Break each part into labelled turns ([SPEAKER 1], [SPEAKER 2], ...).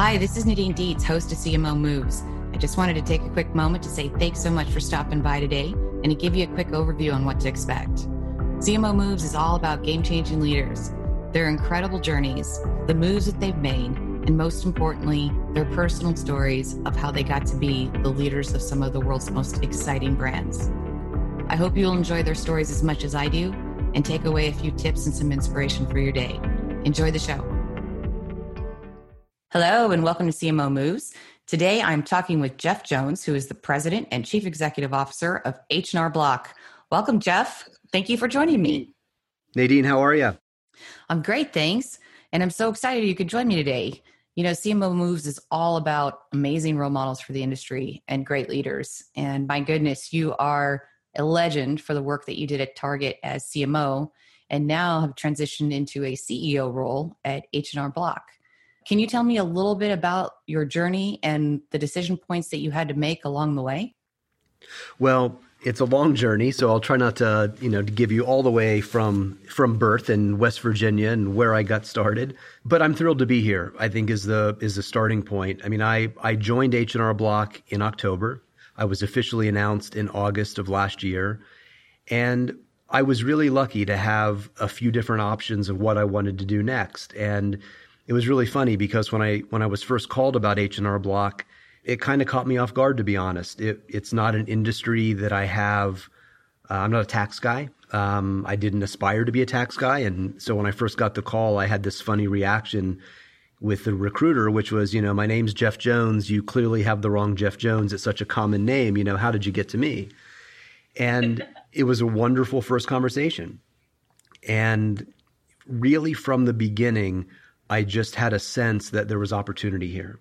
[SPEAKER 1] Hi, this is Nadine Dietz, host of CMO Moves. I just wanted to take a quick moment to say thanks so much for stopping by today and to give you a quick overview on what to expect. CMO Moves is all about game changing leaders, their incredible journeys, the moves that they've made, and most importantly, their personal stories of how they got to be the leaders of some of the world's most exciting brands. I hope you'll enjoy their stories as much as I do and take away a few tips and some inspiration for your day. Enjoy the show. Hello, and welcome to CMO Moves. Today, I'm talking with Jeff Jones, who is the president and chief executive officer of H&R Block. Welcome, Jeff. Thank you for joining me.
[SPEAKER 2] Nadine, how are you?
[SPEAKER 1] I'm great, thanks. And I'm so excited you could join me today. You know, CMO Moves is all about amazing role models for the industry and great leaders. And my goodness, you are a legend for the work that you did at Target as CMO and now have transitioned into a CEO role at H&R Block. Can you tell me a little bit about your journey and the decision points that you had to make along the way?
[SPEAKER 2] Well, it's a long journey, so I'll try not to, you know, to give you all the way from from birth in West Virginia and where I got started. But I'm thrilled to be here. I think is the is the starting point. I mean, I I joined H&R Block in October. I was officially announced in August of last year, and I was really lucky to have a few different options of what I wanted to do next. And it was really funny because when I when I was first called about H&R Block, it kind of caught me off guard to be honest. It, it's not an industry that I have. Uh, I'm not a tax guy. Um, I didn't aspire to be a tax guy, and so when I first got the call, I had this funny reaction with the recruiter, which was, you know, my name's Jeff Jones. You clearly have the wrong Jeff Jones. It's such a common name. You know, how did you get to me? And it was a wonderful first conversation. And really, from the beginning, I just had a sense that there was opportunity here.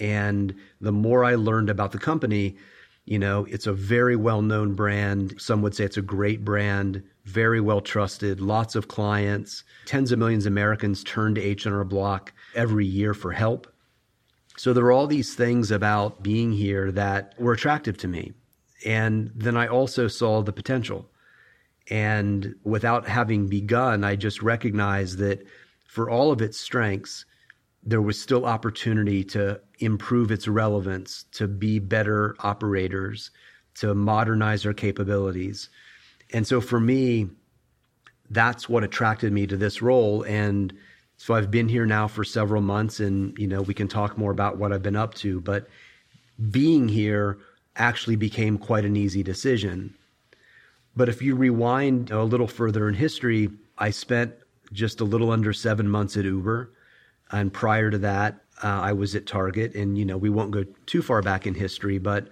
[SPEAKER 2] And the more I learned about the company, you know, it's a very well known brand. Some would say it's a great brand, very well trusted, lots of clients. Tens of millions of Americans turn to H&R Block every year for help. So there were all these things about being here that were attractive to me. And then I also saw the potential. And without having begun, I just recognized that for all of its strengths, there was still opportunity to improve its relevance, to be better operators, to modernize our capabilities. And so for me, that's what attracted me to this role. And so I've been here now for several months and, you know, we can talk more about what I've been up to, but being here actually became quite an easy decision. But if you rewind a little further in history, I spent just a little under seven months at Uber. And prior to that, uh, I was at Target. And, you know, we won't go too far back in history, but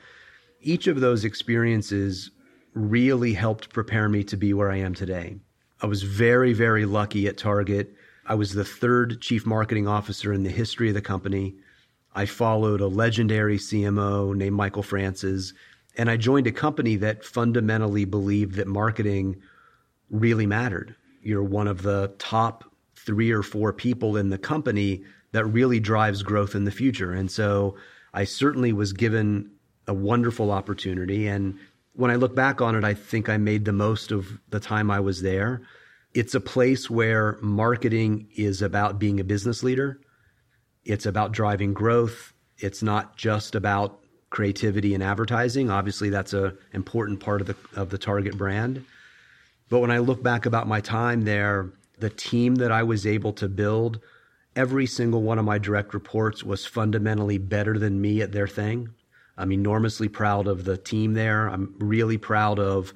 [SPEAKER 2] each of those experiences really helped prepare me to be where I am today. I was very, very lucky at Target. I was the third chief marketing officer in the history of the company. I followed a legendary CMO named Michael Francis, and I joined a company that fundamentally believed that marketing really mattered you're one of the top three or four people in the company that really drives growth in the future. And so I certainly was given a wonderful opportunity. And when I look back on it, I think I made the most of the time I was there. It's a place where marketing is about being a business leader. It's about driving growth. It's not just about creativity and advertising. Obviously, that's an important part of the of the Target brand But when I look back about my time there, the team that I was able to build, every single one of my direct reports was fundamentally better than me at their thing. I'm enormously proud of the team there. I'm really proud of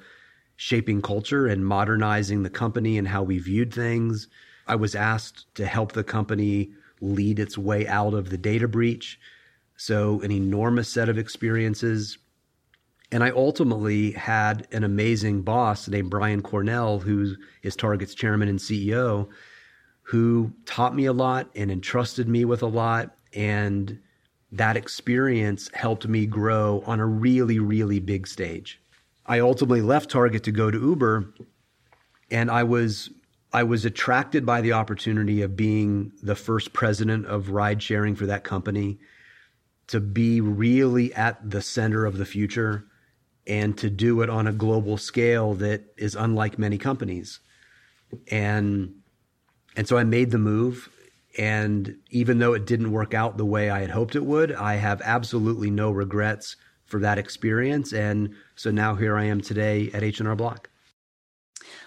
[SPEAKER 2] shaping culture and modernizing the company and how we viewed things. I was asked to help the company lead its way out of the data breach. So, an enormous set of experiences. And I ultimately had an amazing boss named Brian Cornell, who is Target's chairman and CEO, who taught me a lot and entrusted me with a lot. And that experience helped me grow on a really, really big stage. I ultimately left Target to go to Uber, and I was I was attracted by the opportunity of being the first president of ride sharing for that company, to be really at the center of the future, and to do it on a global scale that is unlike many companies, and and so I made the move. And even though it didn't work out the way I had hoped it would, I have absolutely no regrets for that experience. And so now here I am today at H&R Block.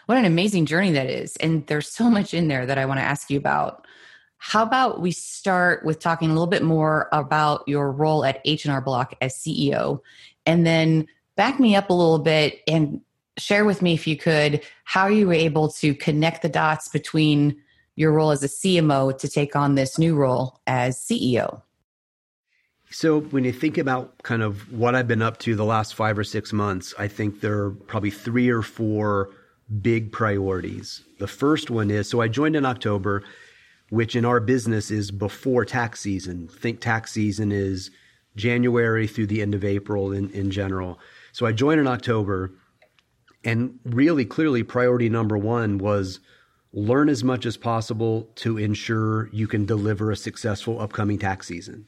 [SPEAKER 1] What an amazing journey that is. And there's so much in there that I want to ask you about. How about we start with talking a little bit more about your role at H&R Block as CEO and then back me up a little bit and share with me if you could how you were able to connect the dots between your role as a CMO to take on this new role as CEO.
[SPEAKER 2] So, when you think about kind of what I've been up to the last five or six months, I think there are probably three or four big priorities. The first one is so I joined in October, which in our business is before tax season. Think tax season is January through the end of April in, in general. So I joined in October, and really clearly, priority number one was learn as much as possible to ensure you can deliver a successful upcoming tax season.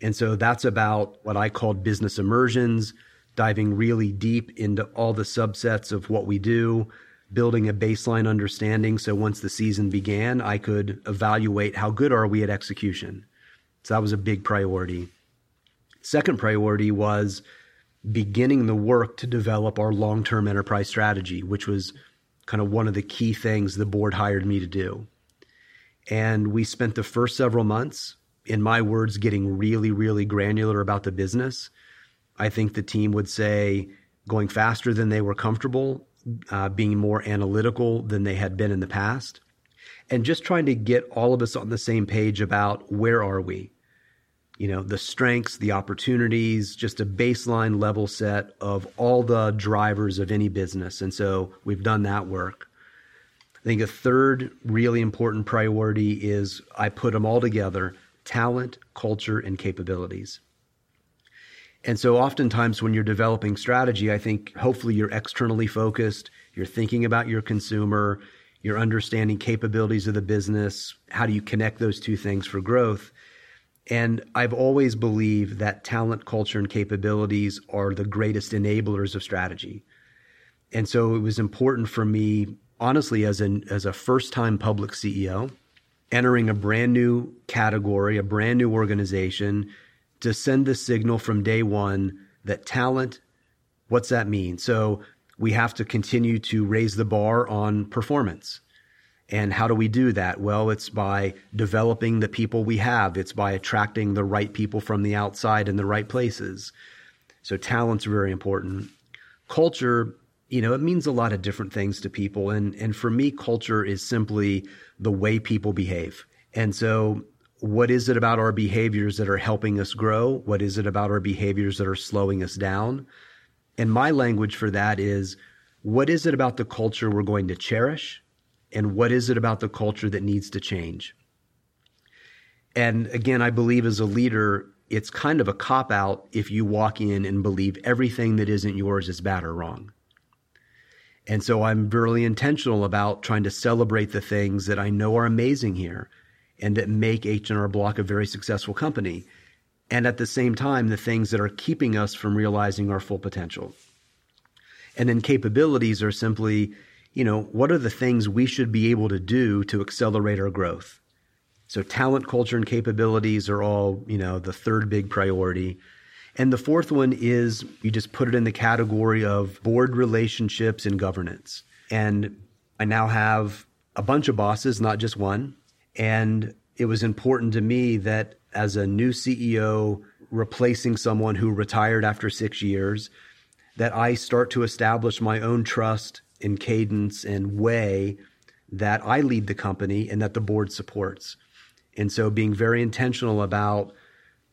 [SPEAKER 2] And so that's about what I called business immersions, diving really deep into all the subsets of what we do, building a baseline understanding so once the season began, I could evaluate how good are we at execution. So that was a big priority. Second priority was beginning the work to develop our long-term enterprise strategy, which was kind of one of the key things the board hired me to do. And we spent the first several months in my words, getting really, really granular about the business. I think the team would say going faster than they were comfortable, uh, being more analytical than they had been in the past, and just trying to get all of us on the same page about where are we? You know, the strengths, the opportunities, just a baseline level set of all the drivers of any business. And so we've done that work. I think a third really important priority is I put them all together talent, culture, and capabilities. And so, oftentimes, when you're developing strategy, I think hopefully you're externally focused, you're thinking about your consumer, you're understanding capabilities of the business, how do you connect those two things for growth? And I've always believed that talent, culture, and capabilities are the greatest enablers of strategy. And so it was important for me, honestly, as an as a first time public CEO, entering a brand new category, a brand new organization to send the signal from day one that talent, what's that mean? So we have to continue to raise the bar on performance. And how do we do that? Well, it's by developing the people we have. It's by attracting the right people from the outside in the right places. So talent's very important. Culture, you know, it means a lot of different things to people. And, and for me, culture is simply the way people behave. And so, what is it about our behaviors that are helping us grow? What is it about our behaviors that are slowing us down? And my language for that is what is it about the culture we're going to cherish? And what is it about the culture that needs to change? And again, I believe as a leader, it's kind of a cop out if you walk in and believe everything that isn't yours is bad or wrong. And so I'm really intentional about trying to celebrate the things that I know are amazing here and that make H&R Block a very successful company. And at the same time, the things that are keeping us from realizing our full potential. And then capabilities are simply, you know, what are the things we should be able to do to accelerate our growth? So talent, culture, and capabilities are all, you know, the third big priority. And the fourth one is you just put it in the category of board relationships and governance. And I now have a bunch of bosses, not just one. And it was important to me that as a new CEO replacing someone who retired after six years, that I start to establish my own trust in cadence and way that I lead the company and that the board supports. And so being very intentional about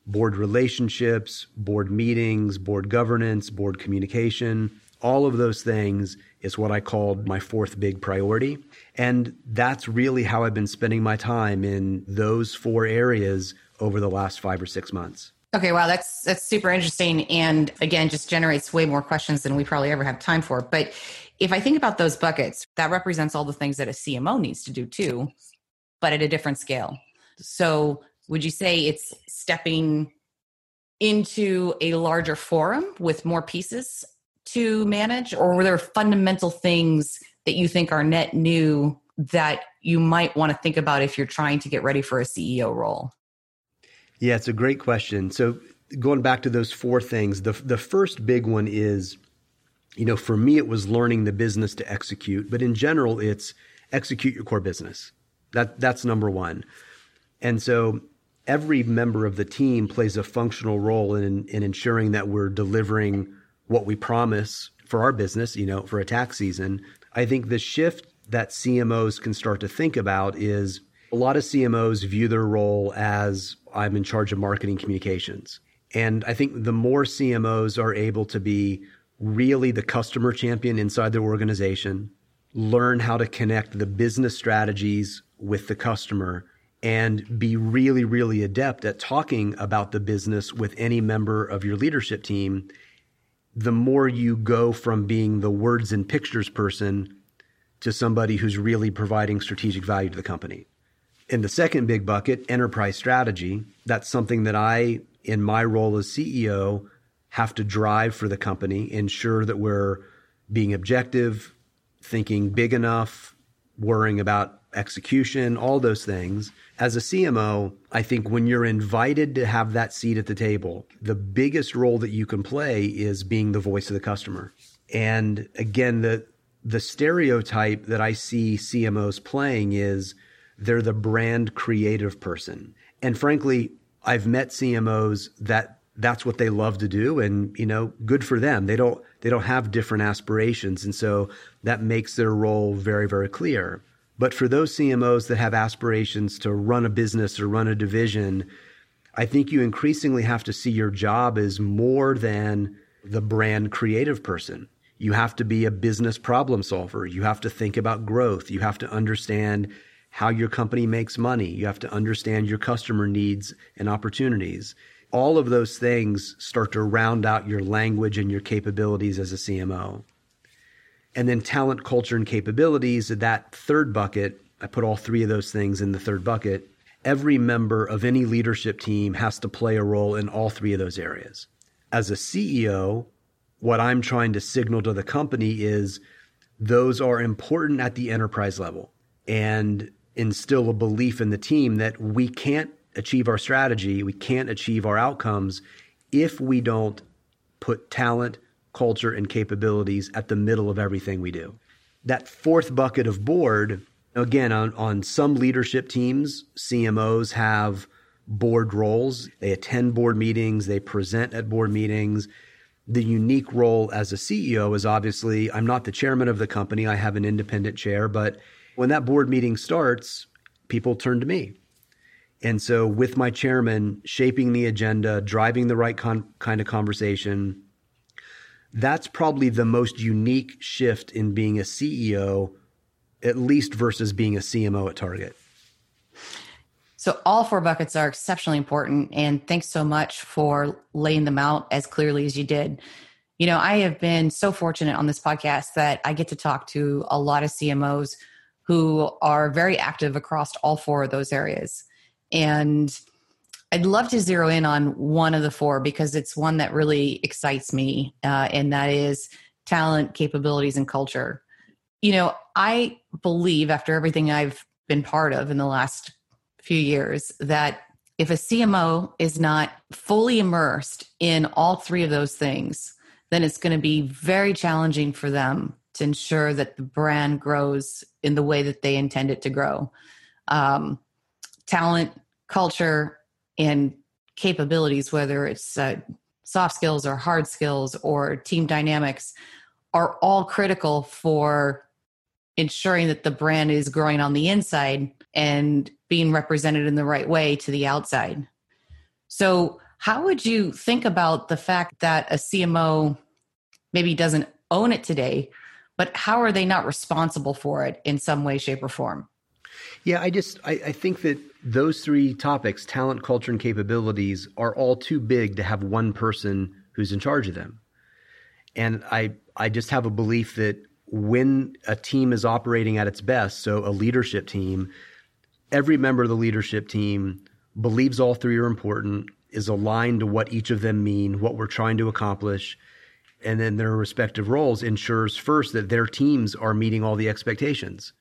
[SPEAKER 2] board relationships, board meetings, board governance, board communication, all of those things is what I called my fourth big priority. And that's really how I've been spending my time in those four areas over the last five or six months.
[SPEAKER 1] Okay, wow, that's that's super interesting, and again, just generates way more questions than we probably ever have time for. But if I think about those buckets, that represents all the things that a CMO needs to do too, but at a different scale. So, would you say it's stepping into a larger forum with more pieces to manage, or were there fundamental things that you think are net new that you might want to think about if you're trying to get ready for a CEO role?
[SPEAKER 2] Yeah, it's a great question. So going back to those four things, the the first big one is, you know, for me it was learning the business to execute, but in general it's execute your core business. That that's number one. And so every member of the team plays a functional role in in ensuring that we're delivering what we promise for our business, you know, for a tax season. I think the shift that CMOs can start to think about is a lot of CMOs view their role as I'm in charge of marketing communications. And I think the more CMOs are able to be really the customer champion inside their organization, learn how to connect the business strategies with the customer, and be really, really adept at talking about the business with any member of your leadership team, the more you go from being the words and pictures person to somebody who's really providing strategic value to the company. In the second big bucket, enterprise strategy, that's something that I, in my role as CEO, have to drive for the company, ensure that we're being objective, thinking big enough, worrying about execution, all those things. As a CMO, I think when you're invited to have that seat at the table, the biggest role that you can play is being the voice of the customer. And again, the the stereotype that I see CMOs playing is they're the brand creative person. And frankly, I've met CMOs that that's what they love to do. And you know good for them. They don't they don't have different aspirations. And so that makes their role very very clear. But for those CMOs that have aspirations to run a business or run a division i think you increasingly have to see your job as more than the brand creative person. You have to be a business problem solver. You have to think about growth. You have to understand how your company makes money. You have to understand your customer needs and opportunities. All of those things start to round out your language and your capabilities as a CMO. And then talent, culture, and capabilities, that third bucket, I put all three of those things in the third bucket. Every member of any leadership team has to play a role in all three of those areas. As a CEO, what I'm trying to signal to the company is those are important at the enterprise level. And instill a belief in the team that we can't achieve our strategy, we can't achieve our outcomes if we don't put talent, culture, and capabilities at the middle of everything we do. That fourth bucket of board, again, on, on some leadership teams, CMOs have board roles. They attend board meetings, they present at board meetings. The unique role as a CEO is obviously I'm not the chairman of the company, I have an independent chair, but when that board meeting starts, people turn to me. And so, with my chairman shaping the agenda, driving the right con- kind of conversation, that's probably the most unique shift in being a CEO, at least versus being a CMO at Target.
[SPEAKER 1] So, all four buckets are exceptionally important. And thanks so much for laying them out as clearly as you did. You know, I have been so fortunate on this podcast that I get to talk to a lot of CMOs who are very active across all four of those areas. And I'd love to zero in on one of the four because it's one that really excites me, uh, and that is talent, capabilities, and culture. You know, I believe after everything I've been part of in the last few years that if a CMO is not fully immersed in all three of those things, then it's going to be very challenging for them to ensure that the brand grows in the way that they intend it to grow. Um, talent, culture, and capabilities, whether it's uh, soft skills or hard skills or team dynamics, are all critical for ensuring that the brand is growing on the inside and being represented in the right way to the outside. So, how would you think about the fact that a CMO maybe doesn't own it today, but how are they not responsible for it in some way, shape, or form?
[SPEAKER 2] Yeah, I just I, I think that those three topics, talent, culture, and capabilities, are all too big to have one person who's in charge of them. And I I just have a belief that when a team is operating at its best, so a leadership team, every member of the leadership team believes all three are important, is aligned to what each of them mean, what we're trying to accomplish, and then their respective roles ensures first that their teams are meeting all the expectations.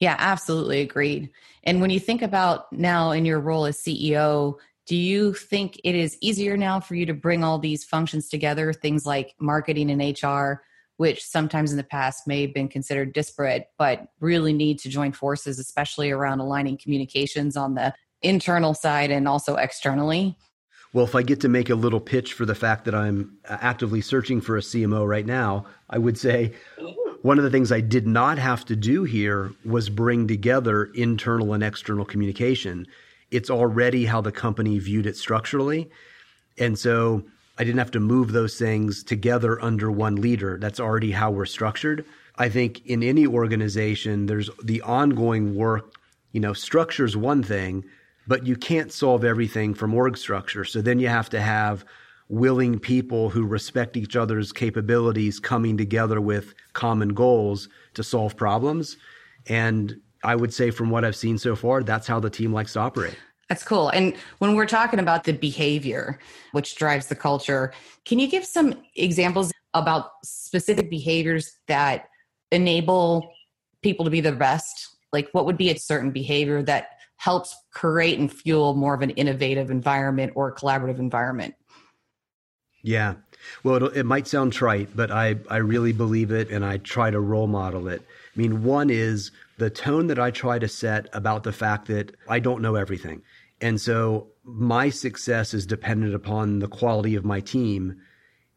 [SPEAKER 1] Yeah, absolutely agreed. And when you think about now in your role as CEO, do you think it is easier now for you to bring all these functions together, things like marketing and HR, which sometimes in the past may have been considered disparate, but really need to join forces, especially around aligning communications on the internal side and also externally?
[SPEAKER 2] Well, if I get to make a little pitch for the fact that I'm actively searching for a CMO right now, I would say one of the things I did not have to do here was bring together internal and external communication. It's already how the company viewed it structurally. And so I didn't have to move those things together under one leader. That's already how we're structured. I think in any organization, there's the ongoing work, you know, structure's one thing, but you can't solve everything from org structure. So then you have to have willing people who respect each other's capabilities coming together with common goals to solve problems. And I would say, from what I've seen so far, that's how the team likes to operate.
[SPEAKER 1] That's cool. And when we're talking about the behavior, which drives the culture, can you give some examples about specific behaviors that enable people to be the best? Like, what would be a certain behavior that helps create and fuel more of an innovative environment or a collaborative environment.
[SPEAKER 2] Yeah. Well, it might sound trite, but I, I really believe it and I try to role model it. I mean, one is the tone that I try to set about the fact that I don't know everything. And so my success is dependent upon the quality of my team.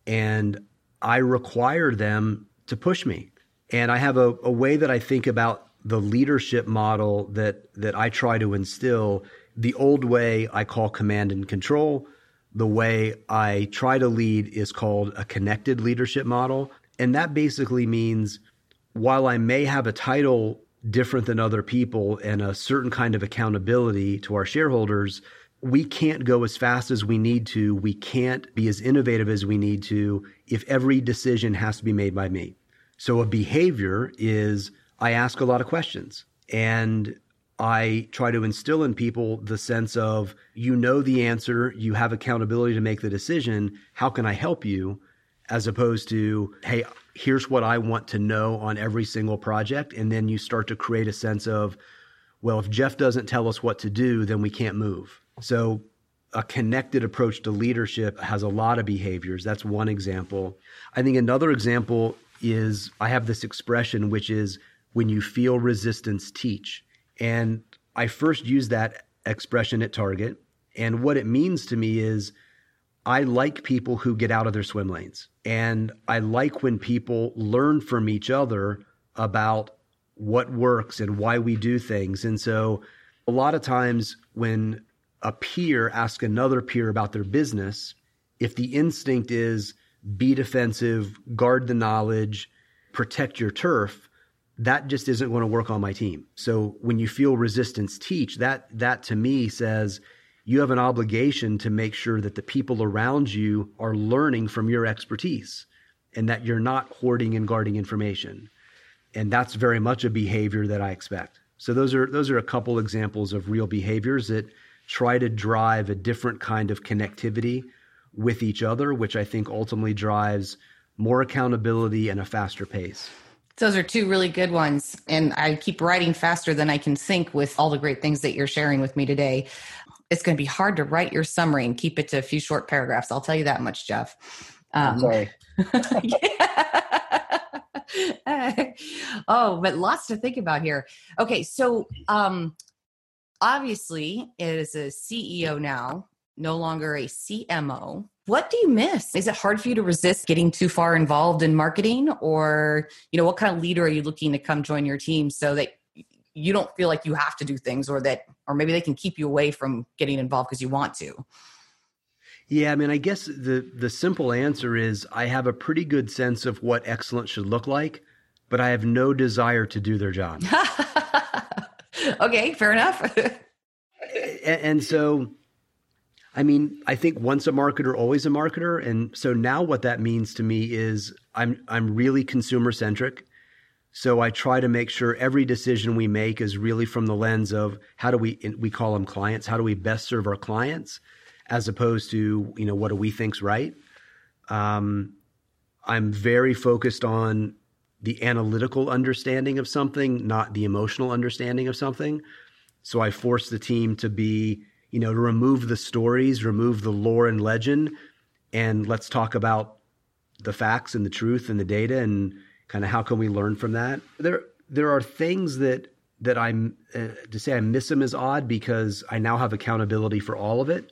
[SPEAKER 2] And I require them to push me. And I have a, a way that I think about the leadership model that that I try to instill. The old way I call command and control. The way I try to lead is called a connected leadership model. And that basically means while I may have a title different than other people and a certain kind of accountability to our shareholders, we can't go as fast as we need to. We can't be as innovative as we need to if every decision has to be made by me. So a behavior is I ask a lot of questions and I try to instill in people the sense of you know the answer, you have accountability to make the decision. How can I help you? As opposed to, hey, here's what I want to know on every single project. And then you start to create a sense of, well, if Jeff doesn't tell us what to do, then we can't move. So a connected approach to leadership has a lot of behaviors. That's one example. I think another example is I have this expression, which is when you feel resistance, teach. And I first used that expression at Target. And what it means to me is I like people who get out of their swim lanes. And I like when people learn from each other about what works and why we do things. And so a lot of times when a peer asks another peer about their business, if the instinct is be defensive, guard the knowledge, protect your turf, that just isn't going to work on my team. So when you feel resistance teach, that that to me says you have an obligation to make sure that the people around you are learning from your expertise and that you're not hoarding and guarding information. And that's very much a behavior that I expect. So those are those are a couple examples of real behaviors that try to drive a different kind of connectivity with each other, which I think ultimately drives more accountability and a faster pace.
[SPEAKER 1] Those are two really good ones. And I keep writing faster than I can think with all the great things that you're sharing with me today. It's going to be hard to write your summary and keep it to a few short paragraphs. I'll tell you that much, Jeff.
[SPEAKER 2] Um, sorry.
[SPEAKER 1] oh, but lots to think about here. Okay, so um obviously as a CEO now, no longer a CMO. What do you miss? Is it hard for you to resist getting too far involved in marketing or, you know, what kind of leader are you looking to come join your team so that you don't feel like you have to do things or that or maybe they can keep you away from getting involved because you want to?
[SPEAKER 2] Yeah, I mean, I guess the the simple answer is I have a pretty good sense of what excellence should look like, but I have no desire to do their job.
[SPEAKER 1] okay, fair enough.
[SPEAKER 2] and, and so I mean, I think once a marketer, always a marketer. And so now what that means to me is I'm I'm really consumer centric. So I try to make sure every decision we make is really from the lens of how do we we call them clients, how do we best serve our clients? as opposed to you know what do we think's right. Um, I'm very focused on the analytical understanding of something, not the emotional understanding of something. So I force the team to be, you know, to remove the stories, remove the lore and legend, and let's talk about the facts and the truth and the data and kind of how can we learn from that. There, there are things that that I'm uh, to say I miss them is odd because I now have accountability for all of it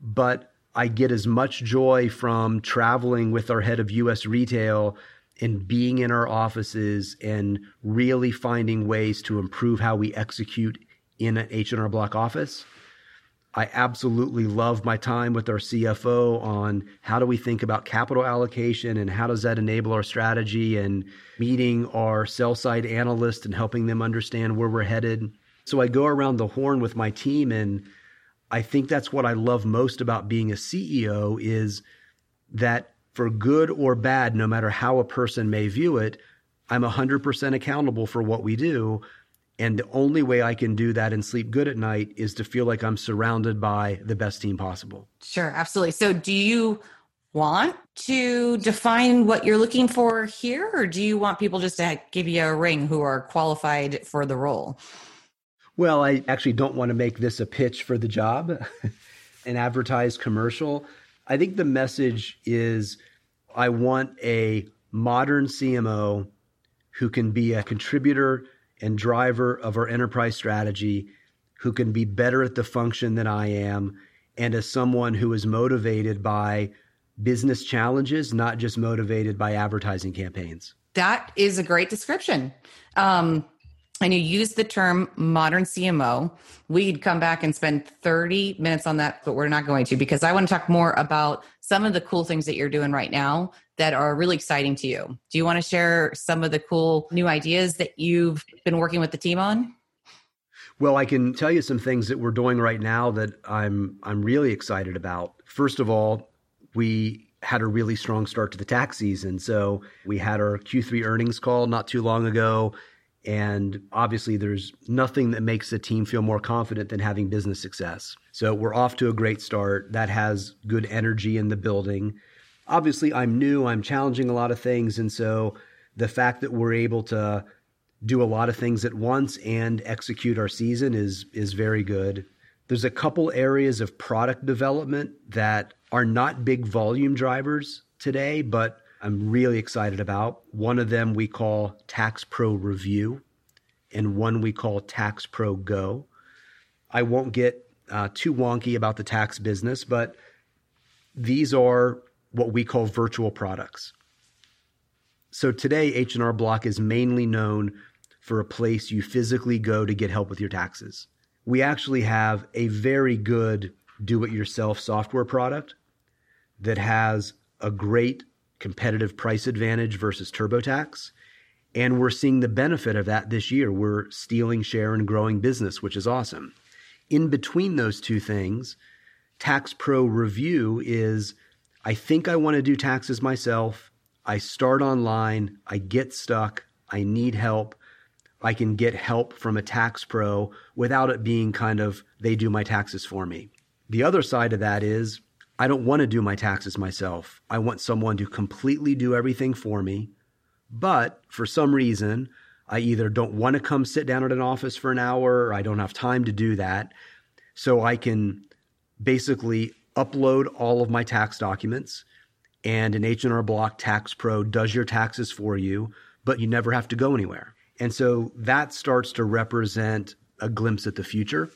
[SPEAKER 2] but I get as much joy from traveling with our head of US retail and being in our offices and really finding ways to improve how we execute in an H&R Block office. I absolutely love my time with our CFO on how do we think about capital allocation and how does that enable our strategy and meeting our sell side analysts and helping them understand where we're headed. So I go around the horn with my team and I think that's what I love most about being a CEO is that for good or bad, no matter how a person may view it, I'm 100% accountable for what we do. And the only way I can do that and sleep good at night is to feel like I'm surrounded by the best team possible.
[SPEAKER 1] Sure, absolutely. So, do you want to define what you're looking for here, or do you want people just to give you a ring who are qualified for the role?
[SPEAKER 2] Well, I actually don't want to make this a pitch for the job, an advertised commercial. I think the message is I want a modern CMO who can be a contributor and driver of our enterprise strategy, who can be better at the function than I am, and as someone who is motivated by business challenges, not just motivated by advertising campaigns.
[SPEAKER 1] That is a great description. Um, and you use the term modern CMO, we'd come back and spend 30 minutes on that, but we're not going to because I want to talk more about some of the cool things that you're doing right now that are really exciting to you. Do you want to share some of the cool new ideas that you've been working with the team on?
[SPEAKER 2] Well, I can tell you some things that we're doing right now that I'm I'm really excited about. First of all, we had a really strong start to the tax season. So we had our Q3 earnings call not too long ago. And obviously, there's nothing that makes a team feel more confident than having business success. So we're off to a great start. That has good energy in the building. Obviously, I'm new, I'm challenging a lot of things. And so the fact that we're able to do a lot of things at once and execute our season is, is very good. There's a couple areas of product development that are not big volume drivers today, but I'm really excited about. One of them we call Tax Pro Review, and one we call Tax Pro Go. I won't get uh, too wonky about the tax business, but these are what we call virtual products. So today, H&R Block is mainly known for a place you physically go to get help with your taxes. We actually have a very good do-it-yourself software product that has a great competitive price advantage versus TurboTax. And we're seeing the benefit of that this year. We're stealing share and growing business, which is awesome. In between those two things, Tax Pro Review is I think I want to do taxes myself. I start online, I get stuck, I need help. I can get help from a tax pro without it being kind of they do my taxes for me. The other side of that is I don't want to do my taxes myself. I want someone to completely do everything for me. But for some reason, I either don't want to come sit down at an office for an hour or I don't have time to do that. So I can basically upload all of my tax documents and an H&R Block Tax Pro does your taxes for you, but you never have to go anywhere. And so that starts to represent a glimpse at the future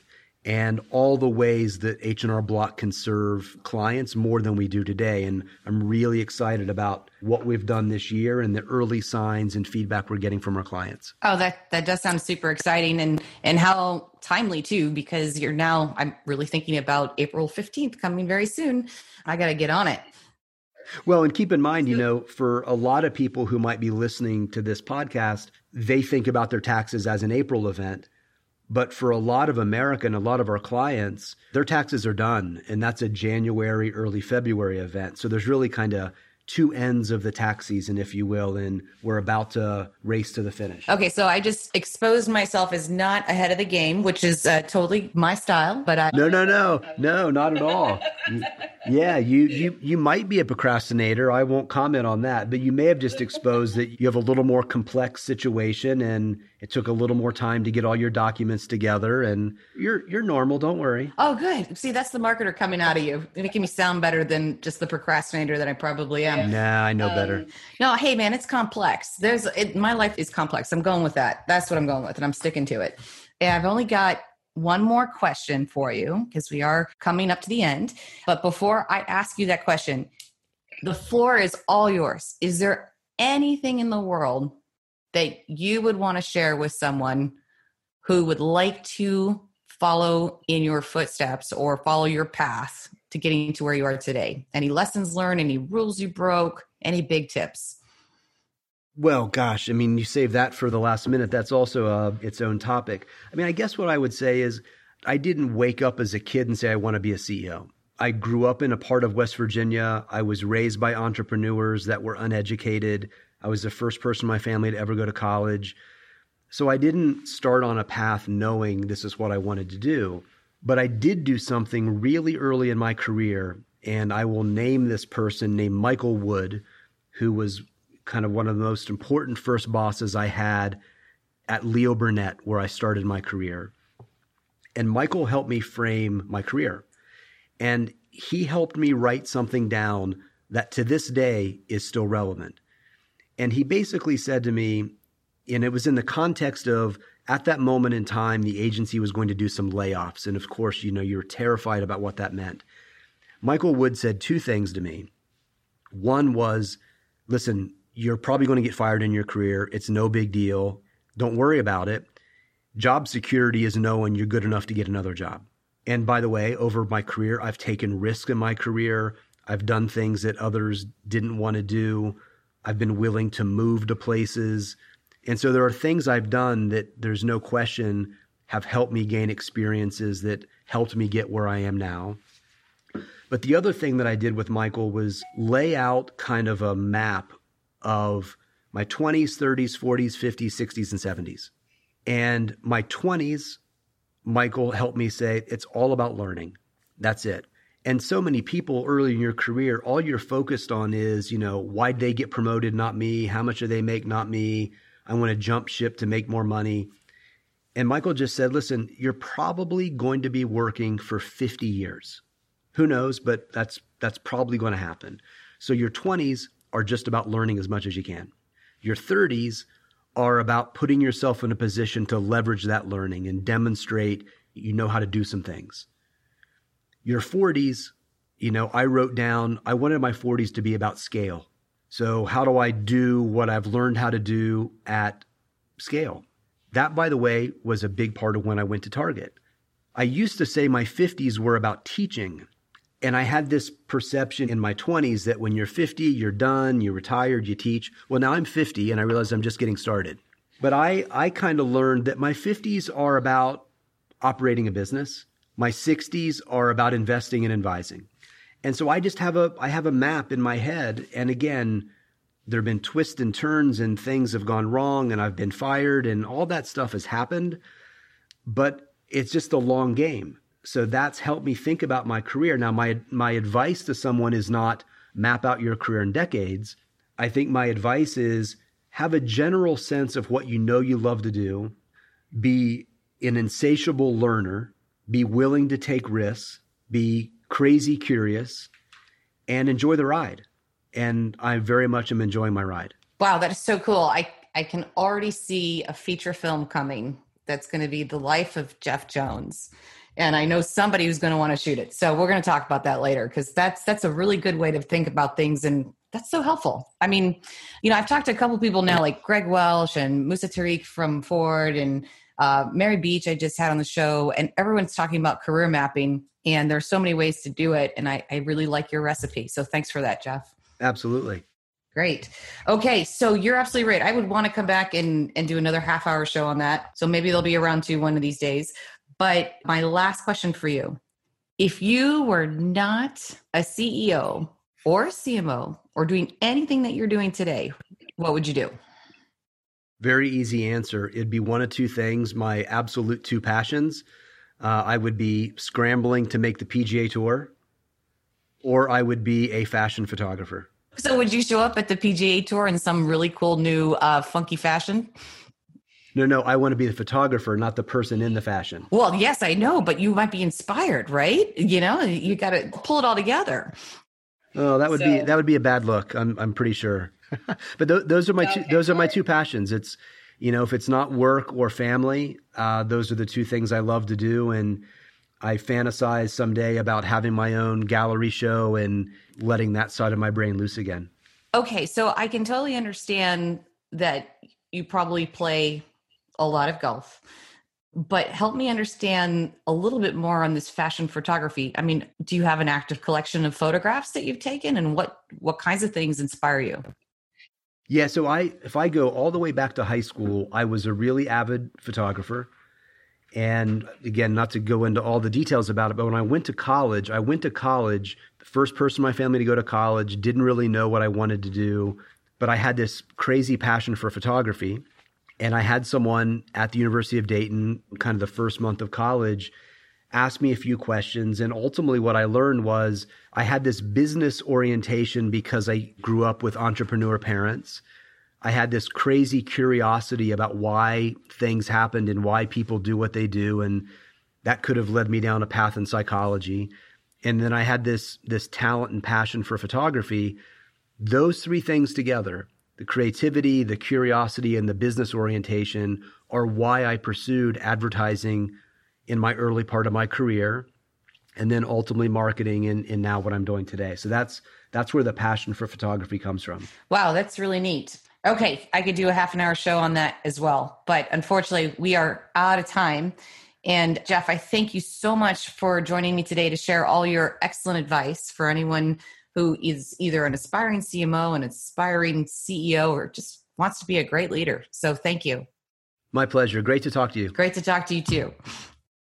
[SPEAKER 2] and all the ways that H&R Block can serve clients more than we do today. And I'm really excited about what we've done this year and the early signs and feedback we're getting from our clients.
[SPEAKER 1] Oh, that, that does sound super exciting and, and how timely too, because you're now, I'm really thinking about April 15th coming very soon. I got to get on it.
[SPEAKER 2] Well, and keep in mind, you know, for a lot of people who might be listening to this podcast, they think about their taxes as an April event. But for a lot of America and a lot of our clients, their taxes are done. And that's a January, early February event. So there's really kind of two ends of the tax season, if you will, and we're about to race to the finish.
[SPEAKER 1] Okay, so I just exposed myself as not ahead of the game, which is uh, totally my style. But I
[SPEAKER 2] no, no, no, no, not at all. yeah, you you you might be a procrastinator. I won't comment on that, but you may have just exposed that you have a little more complex situation, and it took a little more time to get all your documents together. And you're you're normal. Don't worry.
[SPEAKER 1] Oh, good. See, that's the marketer coming out of you, making me sound better than just the procrastinator that I probably am.
[SPEAKER 2] Nah, I know um, better.
[SPEAKER 1] No, hey man, it's complex. There's it, my life is complex. I'm going with that. That's what I'm going with, and I'm sticking to it. And I've only got one more question for you because we are coming up to the end. But before I ask you that question, the floor is all yours. Is there anything in the world that you would want to share with someone who would like to follow in your footsteps or follow your path to getting to where you are today? Any lessons learned, any rules you broke, any big tips?
[SPEAKER 2] Well, gosh, I mean, you save that for the last minute. That's also uh, its own topic. I mean, I guess what I would say is I didn't wake up as a kid and say, I want to be a CEO. I grew up in a part of West Virginia. I was raised by entrepreneurs that were uneducated. I was the first person in my family to ever go to college. So I didn't start on a path knowing this is what I wanted to do. But I did do something really early in my career. And I will name this person named Michael Wood, who was kind of one of the most important first bosses I had at Leo Burnett, where I started my career. And Michael helped me frame my career. And he helped me write something down that to this day is still relevant. And he basically said to me, and it was in the context of at that moment in time, the agency was going to do some layoffs. And of course, you know, you're terrified about what that meant. Michael Wood said two things to me. One was, listen, you're probably going to get fired in your career. It's no big deal. Don't worry about it. Job security is knowing you're good enough to get another job. And by the way, over my career, I've taken risks in my career. I've done things that others didn't want to do. I've been willing to move to places. And so there are things I've done that there's no question have helped me gain experiences that helped me get where I am now. But the other thing that I did with Michael was lay out kind of a map of my 20s, 30s, 40s, 50s, 60s, and 70s. And my 20s, Michael helped me say, it's all about learning. That's it. And so many people early in your career, all you're focused on is, you know, why'd they get promoted, not me? How much do they make, not me? I want to jump ship to make more money. And Michael just said, listen, you're probably going to be working for 50 years. Who knows, but that's that's probably going to happen. So your 20s are just about learning as much as you can. Your 30s are about putting yourself in a position to leverage that learning and demonstrate you know how to do some things. Your 40s, you know, I wrote down, I wanted my 40s to be about scale. So, how do I do what I've learned how to do at scale? That, by the way, was a big part of when I went to Target. I used to say my 50s were about teaching and I had this perception in my 20s that when you're 50, you're done, you're retired, you teach. Well, now I'm 50 and I realize I'm just getting started. But I, I kind of learned that my 50s are about operating a business. My 60s are about investing and advising. And so I just have a I have a map in my head and again there have been twists and turns and things have gone wrong and I've been fired and all that stuff has happened but it's just a long game so that's helped me think about my career. Now, my my advice to someone is not map out your career in decades. I think my advice is have a general sense of what you know you love to do, be an insatiable learner, be willing to take risks, be crazy curious, and enjoy the ride. And I very much am enjoying my ride.
[SPEAKER 1] Wow, that is so cool. I I can already see a feature film coming that's going to be the life of Jeff Jones. And I know somebody who's going to want to shoot it. So we're going to talk about that later because that's that's a really good way to think about things and that's so helpful. I mean, you know, I've talked to a couple people now like Greg Welch and Musa Tariq from Ford and uh, Mary Beach I just had on the show and everyone's talking about career mapping and there's so many ways to do it and I, I really like your recipe. So thanks for that, Jeff.
[SPEAKER 2] Absolutely.
[SPEAKER 1] Great. Okay, so you're absolutely right. I would want to come back and, and do another half hour show on that. So maybe they'll be around to one of these days. But my last question for you if you were not a CEO or a CMO or doing anything that you're doing today, what would you do?
[SPEAKER 2] Very easy answer. It'd be one of two things my absolute two passions. Uh, I would be scrambling to make the PGA Tour, or I would be a fashion photographer.
[SPEAKER 1] So would you show up at the PGA Tour in some really cool new uh, funky fashion?
[SPEAKER 2] No, no, I want to be the photographer, not the person in the fashion.
[SPEAKER 1] Well, yes, I know, but you might be inspired, right? You know, you got to pull it all together.
[SPEAKER 2] Oh, that would so, be that would be a bad look. I'm I'm pretty sure. but th- those are my okay. two, those are my two passions. It's you know, if it's not work or family, uh, those are the two things I love to do, and I fantasize someday about having my own gallery show and letting that side of my brain loose again.
[SPEAKER 1] Okay, so I can totally understand that you probably play a lot of golf, but help me understand a little bit more on this fashion photography. I mean, do you have an active collection of photographs that you've taken and what what kinds of things inspire you?
[SPEAKER 2] Yeah, so I if I go all the way back to high school, I was a really avid photographer. And again, not to go into all the details about it, but when I went to college, I went to college, the first person in my family to go to college, didn't really know what I wanted to do, but I had this crazy passion for photography. And I had someone at the University of Dayton, kind of the first month of college, ask me a few questions. And ultimately, what I learned was I had this business orientation because I grew up with entrepreneur parents. I had this crazy curiosity about why things happened and why people do what they do. And that could have led me down a path in psychology. And then I had this, this talent and passion for photography. Those three things together, the creativity, the curiosity, and the business orientation are why I pursued advertising in my early part of my career and then ultimately marketing and, and now what I'm doing today. So that's that's where the passion for photography comes from.
[SPEAKER 1] Wow, that's really neat. Okay, I could do a half an hour show on that as well. But unfortunately, we are out of time. And Jeff, I thank you so much for joining me today to share all your excellent advice for anyone who is either an aspiring CMO, an aspiring CEO, or just wants to be a great leader. So thank you.
[SPEAKER 2] My pleasure. Great to talk to you.
[SPEAKER 1] Great to talk to you too.